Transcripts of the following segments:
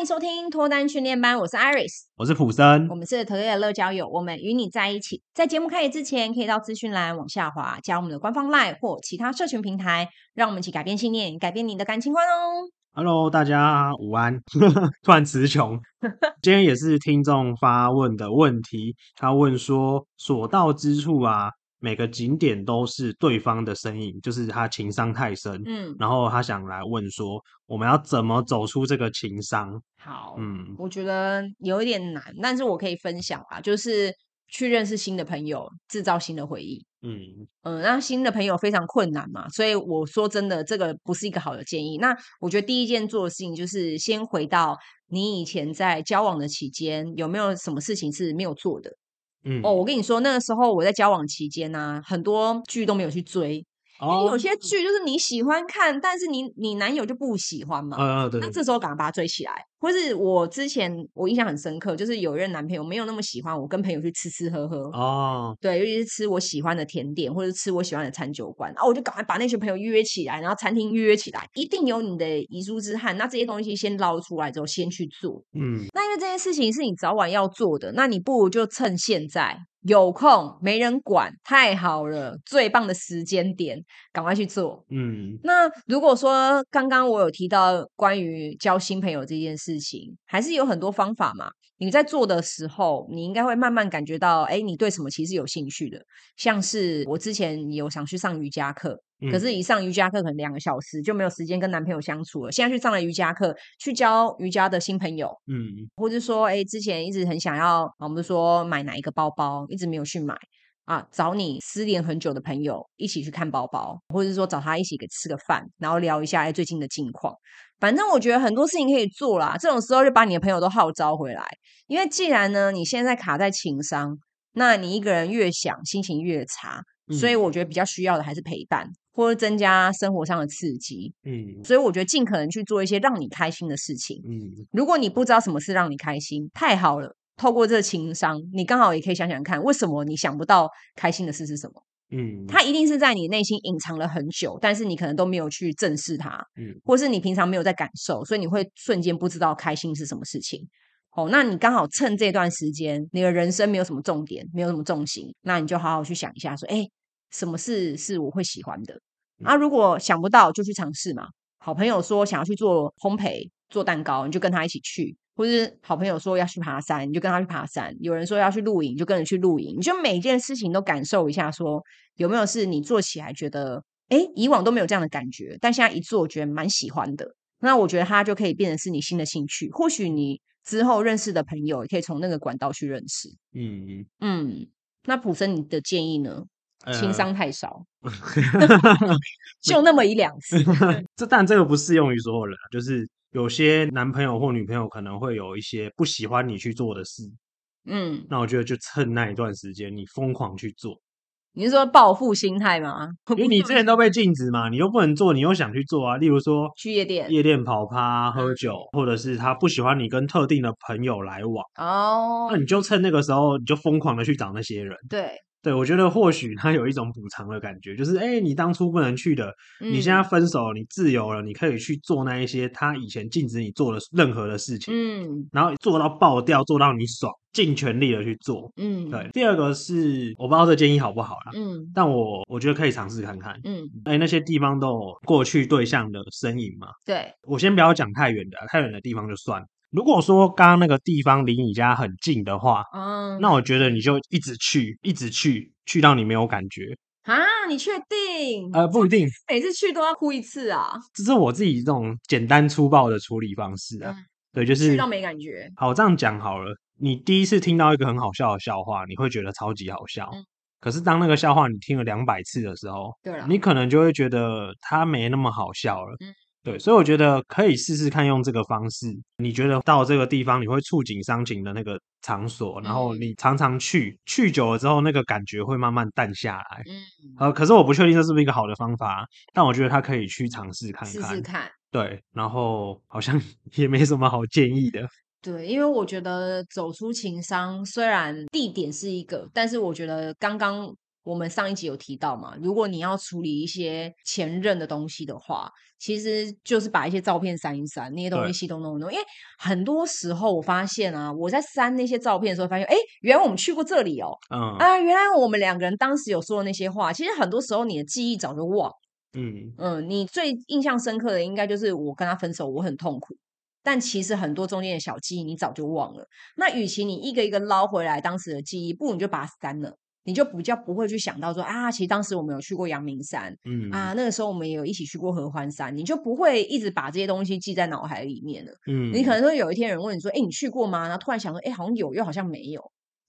迎收听脱单训练班，我是 Iris，我是普森，我们是特约乐交友，我们与你在一起。在节目开始之前，可以到资讯栏往下滑，加我们的官方 LINE 或其他社群平台，让我们一起改变信念，改变你的感情观哦。Hello，大家午安，突然词穷。今天也是听众发问的问题，他问说，所到之处啊。每个景点都是对方的身影，就是他情商太深，嗯，然后他想来问说，我们要怎么走出这个情商？好，嗯，我觉得有一点难，但是我可以分享啊，就是去认识新的朋友，制造新的回忆，嗯嗯，那新的朋友非常困难嘛，所以我说真的，这个不是一个好的建议。那我觉得第一件做的事情就是先回到你以前在交往的期间，有没有什么事情是没有做的？嗯，哦，我跟你说，那个时候我在交往期间呢、啊，很多剧都没有去追。哦，有些剧就是你喜欢看，但是你你男友就不喜欢嘛。嗯、哦，对。那这时候赶快把他追起来。或是我之前我印象很深刻，就是有一任男朋友没有那么喜欢我，跟朋友去吃吃喝喝。哦。对，尤其是吃我喜欢的甜点，或者是吃我喜欢的餐酒馆，然后我就赶快把那群朋友约起来，然后餐厅约起来，一定有你的遗珠之憾。那这些东西先捞出来之后，先去做。嗯。那因为这件事情是你早晚要做的，那你不如就趁现在。有空没人管，太好了，最棒的时间点，赶快去做。嗯，那如果说刚刚我有提到关于交新朋友这件事情，还是有很多方法嘛。你在做的时候，你应该会慢慢感觉到，哎，你对什么其实有兴趣的。像是我之前有想去上瑜伽课。可是，一上瑜伽课可能两个小时就没有时间跟男朋友相处了。现在去上了瑜伽课，去交瑜伽的新朋友，嗯，或者说，哎，之前一直很想要，我们说买哪一个包包，一直没有去买啊，找你失联很久的朋友一起去看包包，或者说找他一起给吃个饭，然后聊一下哎最近的近况。反正我觉得很多事情可以做啦，这种时候就把你的朋友都号召回来，因为既然呢你现在卡在情商，那你一个人越想心情越差，所以我觉得比较需要的还是陪伴。或者增加生活上的刺激，嗯，所以我觉得尽可能去做一些让你开心的事情，嗯，如果你不知道什么事让你开心，太好了，透过这个情商，你刚好也可以想想看，为什么你想不到开心的事是什么？嗯，它一定是在你内心隐藏了很久，但是你可能都没有去正视它，嗯，或是你平常没有在感受，所以你会瞬间不知道开心是什么事情。哦，那你刚好趁这段时间，你的人生没有什么重点，没有什么重心，那你就好好去想一下，说，哎。什么事是我会喜欢的？啊，如果想不到就去尝试嘛。好朋友说想要去做烘焙、做蛋糕，你就跟他一起去；或是好朋友说要去爬山，你就跟他去爬山。有人说要去露营，就跟着去露营。你就每一件事情都感受一下说，说有没有是你做起来觉得，哎，以往都没有这样的感觉，但现在一做觉得蛮喜欢的。那我觉得他就可以变成是你新的兴趣。或许你之后认识的朋友也可以从那个管道去认识。嗯嗯，那普森，你的建议呢？情商太少，呃、就那么一两次。这但这个不适用于所有人，就是有些男朋友或女朋友可能会有一些不喜欢你去做的事。嗯，那我觉得就趁那一段时间，你疯狂去做。你是说报复心态吗？因为你之前都被禁止嘛，你又不能做，你又想去做啊。例如说去夜店、夜店跑趴、喝酒，或者是他不喜欢你跟特定的朋友来往。哦，那你就趁那个时候，你就疯狂的去找那些人。对。对，我觉得或许他有一种补偿的感觉，就是哎，你当初不能去的，你现在分手，你自由了，你可以去做那一些他以前禁止你做的任何的事情，嗯，然后做到爆掉，做到你爽，尽全力的去做，嗯，对。第二个是我不知道这建议好不好啦，嗯，但我我觉得可以尝试看看，嗯，哎，那些地方都有过去对象的身影嘛，对，我先不要讲太远的，太远的地方就算了。如果说刚刚那个地方离你家很近的话，嗯，那我觉得你就一直去，一直去，去到你没有感觉啊？你确定？呃，不一定，每次去都要哭一次啊。这是我自己这种简单粗暴的处理方式啊。嗯、对，就是去到没感觉。好，这样讲好了。你第一次听到一个很好笑的笑话，你会觉得超级好笑。嗯、可是当那个笑话你听了两百次的时候，对了，你可能就会觉得它没那么好笑了。嗯对，所以我觉得可以试试看用这个方式。你觉得到这个地方你会触景伤情的那个场所，然后你常常去，去久了之后，那个感觉会慢慢淡下来。嗯，呃，可是我不确定这是不是一个好的方法，但我觉得他可以去尝试看看。试试看。对，然后好像 也没什么好建议的。对，因为我觉得走出情伤，虽然地点是一个，但是我觉得刚刚我们上一集有提到嘛，如果你要处理一些前任的东西的话，其实就是把一些照片删一删，那些东西都弄弄。因为很多时候我发现啊，我在删那些照片的时候，发现哎，原来我们去过这里哦，嗯啊，原来我们两个人当时有说的那些话，其实很多时候你的记忆早就忘。嗯嗯，你最印象深刻的应该就是我跟他分手，我很痛苦。但其实很多中间的小记忆你早就忘了。那与其你一个一个捞回来当时的记忆，不如你就把它删了，你就比较不会去想到说啊，其实当时我们有去过阳明山，嗯啊，那个时候我们也有一起去过合欢山，你就不会一直把这些东西记在脑海里面了。嗯，你可能说有一天有人问你说，哎，你去过吗？然后突然想说，哎，好像有，又好像没有。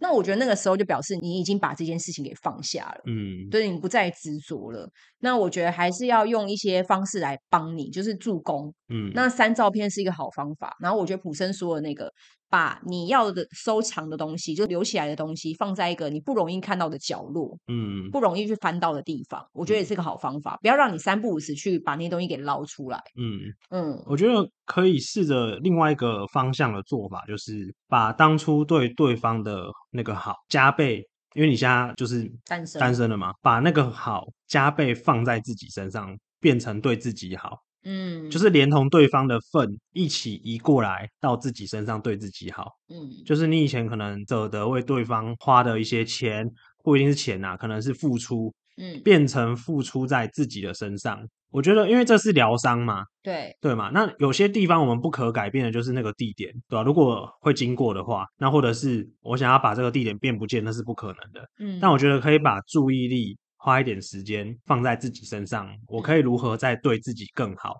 那我觉得那个时候就表示你已经把这件事情给放下了，嗯，对，你不再执着了。那我觉得还是要用一些方式来帮你，就是助攻，嗯，那删照片是一个好方法。然后我觉得普森说的那个。把你要的收藏的东西，就留起来的东西，放在一个你不容易看到的角落，嗯，不容易去翻到的地方，我觉得也是个好方法。不要让你三不五时去把那些东西给捞出来，嗯嗯。我觉得可以试着另外一个方向的做法，就是把当初对对方的那个好加倍，因为你现在就是单身单身了嘛，把那个好加倍放在自己身上，变成对自己好。嗯，就是连同对方的份一起移过来到自己身上，对自己好。嗯，就是你以前可能舍得为对方花的一些钱，不一定是钱呐，可能是付出。嗯，变成付出在自己的身上。我觉得，因为这是疗伤嘛，对对嘛。那有些地方我们不可改变的，就是那个地点，对吧？如果会经过的话，那或者是我想要把这个地点变不见，那是不可能的。嗯，但我觉得可以把注意力。花一点时间放在自己身上，我可以如何再对自己更好？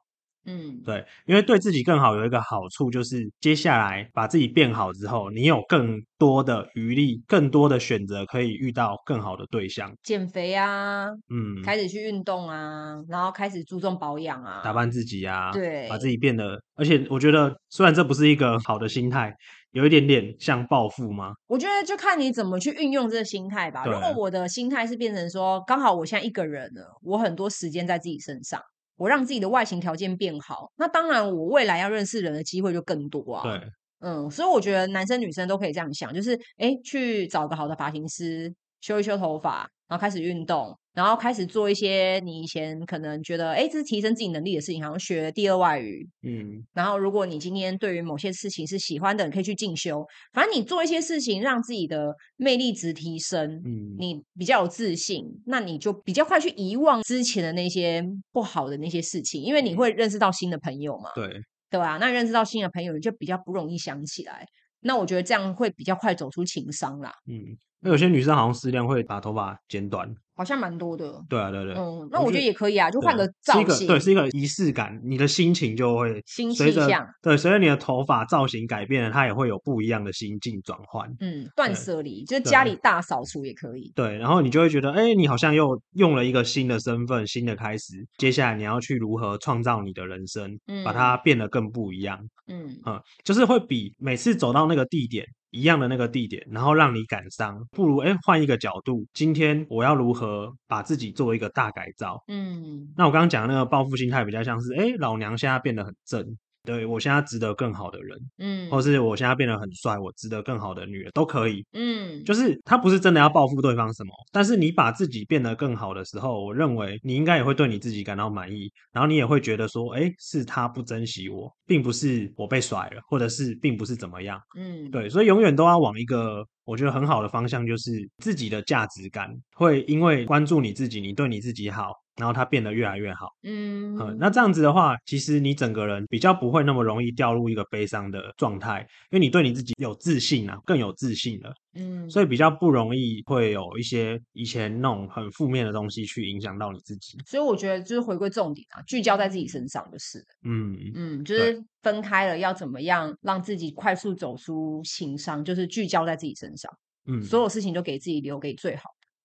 嗯，对，因为对自己更好有一个好处，就是接下来把自己变好之后，你有更多的余力，更多的选择，可以遇到更好的对象。减肥啊，嗯，开始去运动啊，然后开始注重保养啊，打扮自己啊，对，把自己变得，而且我觉得，虽然这不是一个好的心态。有一点点像暴富吗？我觉得就看你怎么去运用这个心态吧。如果我的心态是变成说，刚好我现在一个人了，我很多时间在自己身上，我让自己的外形条件变好，那当然我未来要认识人的机会就更多啊。对，嗯，所以我觉得男生女生都可以这样想，就是哎，去找个好的发型师修一修头发，然后开始运动。然后开始做一些你以前可能觉得，哎，这是提升自己能力的事情，好像学第二外语。嗯。然后，如果你今天对于某些事情是喜欢的，你可以去进修。反正你做一些事情，让自己的魅力值提升，嗯，你比较有自信，那你就比较快去遗忘之前的那些不好的那些事情，因为你会认识到新的朋友嘛。对。对吧？那认识到新的朋友，你就比较不容易想起来。那我觉得这样会比较快走出情伤啦。嗯。那有些女生好像失恋会把头发剪短。好像蛮多的，对啊，对对，嗯，那我觉得也可以啊，就换个造型，对，是一个仪式感，你的心情就会随着，对，随着你的头发造型改变了，它也会有不一样的心境转换，嗯，断舍离，就是家里大扫除也可以，对，然后你就会觉得，哎，你好像又用了一个新的身份，新的开始，接下来你要去如何创造你的人生，嗯，把它变得更不一样，嗯嗯，就是会比每次走到那个地点。一样的那个地点，然后让你感伤，不如哎换一个角度，今天我要如何把自己做一个大改造？嗯，那我刚刚讲的那个报复心态比较像是，哎老娘现在变得很正。对，我现在值得更好的人，嗯，或是我现在变得很帅，我值得更好的女人，都可以，嗯，就是他不是真的要报复对方什么，但是你把自己变得更好的时候，我认为你应该也会对你自己感到满意，然后你也会觉得说，哎，是他不珍惜我，并不是我被甩了，或者是并不是怎么样，嗯，对，所以永远都要往一个我觉得很好的方向，就是自己的价值感会因为关注你自己，你对你自己好。然后它变得越来越好，嗯，嗯，那这样子的话，其实你整个人比较不会那么容易掉入一个悲伤的状态，因为你对你自己有自信啊，更有自信了，嗯，所以比较不容易会有一些以前那种很负面的东西去影响到你自己。所以我觉得就是回归重点啊，聚焦在自己身上就是，嗯嗯，就是分开了要怎么样让自己快速走出情伤，就是聚焦在自己身上，嗯，所有事情都给自己留给最好。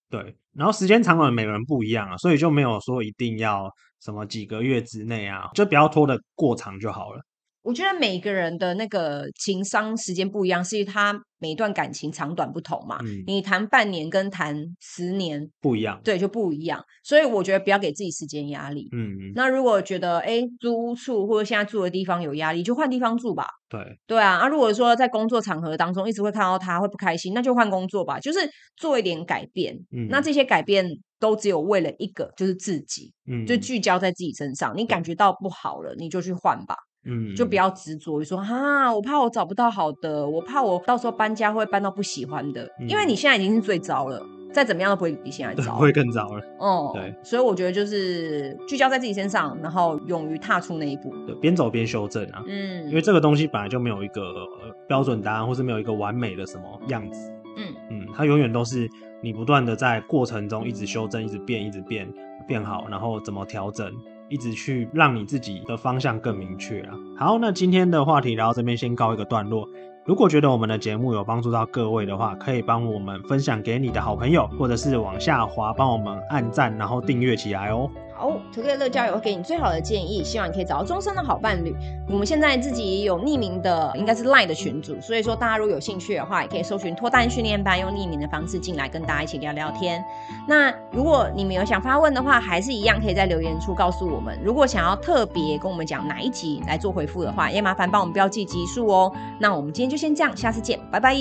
对，然后时间长短每个人不一样啊，所以就没有说一定要什么几个月之内啊，就不要拖得过长就好了。我觉得每个人的那个情商时间不一样，是因为他每一段感情长短不同嘛。嗯、你谈半年跟谈十年不一样，对，就不一样。所以我觉得不要给自己时间压力。嗯嗯。那如果觉得哎，租屋处或者现在住的地方有压力，就换地方住吧。对对啊。啊，如果说在工作场合当中一直会看到他会不开心，那就换工作吧。就是做一点改变。嗯。那这些改变都只有为了一个，就是自己。嗯。就聚焦在自己身上。你感觉到不好了，你就去换吧。嗯，就不要执着于说哈，我怕我找不到好的，我怕我到时候搬家会搬到不喜欢的，嗯、因为你现在已经是最糟了，再怎么样都不会比现在糟，会更糟了。哦、嗯，对，所以我觉得就是聚焦在自己身上，然后勇于踏出那一步，对，边走边修正啊，嗯，因为这个东西本来就没有一个标准答案，或是没有一个完美的什么样子，嗯。嗯，它永远都是你不断的在过程中一直修正，一直变，一直变，变好，然后怎么调整。一直去让你自己的方向更明确啊！好，那今天的话题聊到这边先告一个段落。如果觉得我们的节目有帮助到各位的话，可以帮我们分享给你的好朋友，或者是往下滑帮我们按赞，然后订阅起来哦。好，图克乐交友会给你最好的建议，希望你可以找到终身的好伴侣。我们现在自己有匿名的，应该是 Line 的群组，所以说大家如果有兴趣的话，也可以搜寻脱单训练班，用匿名的方式进来跟大家一起聊聊天。那如果你们有想发问的话，还是一样可以在留言处告诉我们。如果想要特别跟我们讲哪一集来做回复的话，也麻烦帮我们标记集数哦。那我们今天就先这样，下次见，拜拜。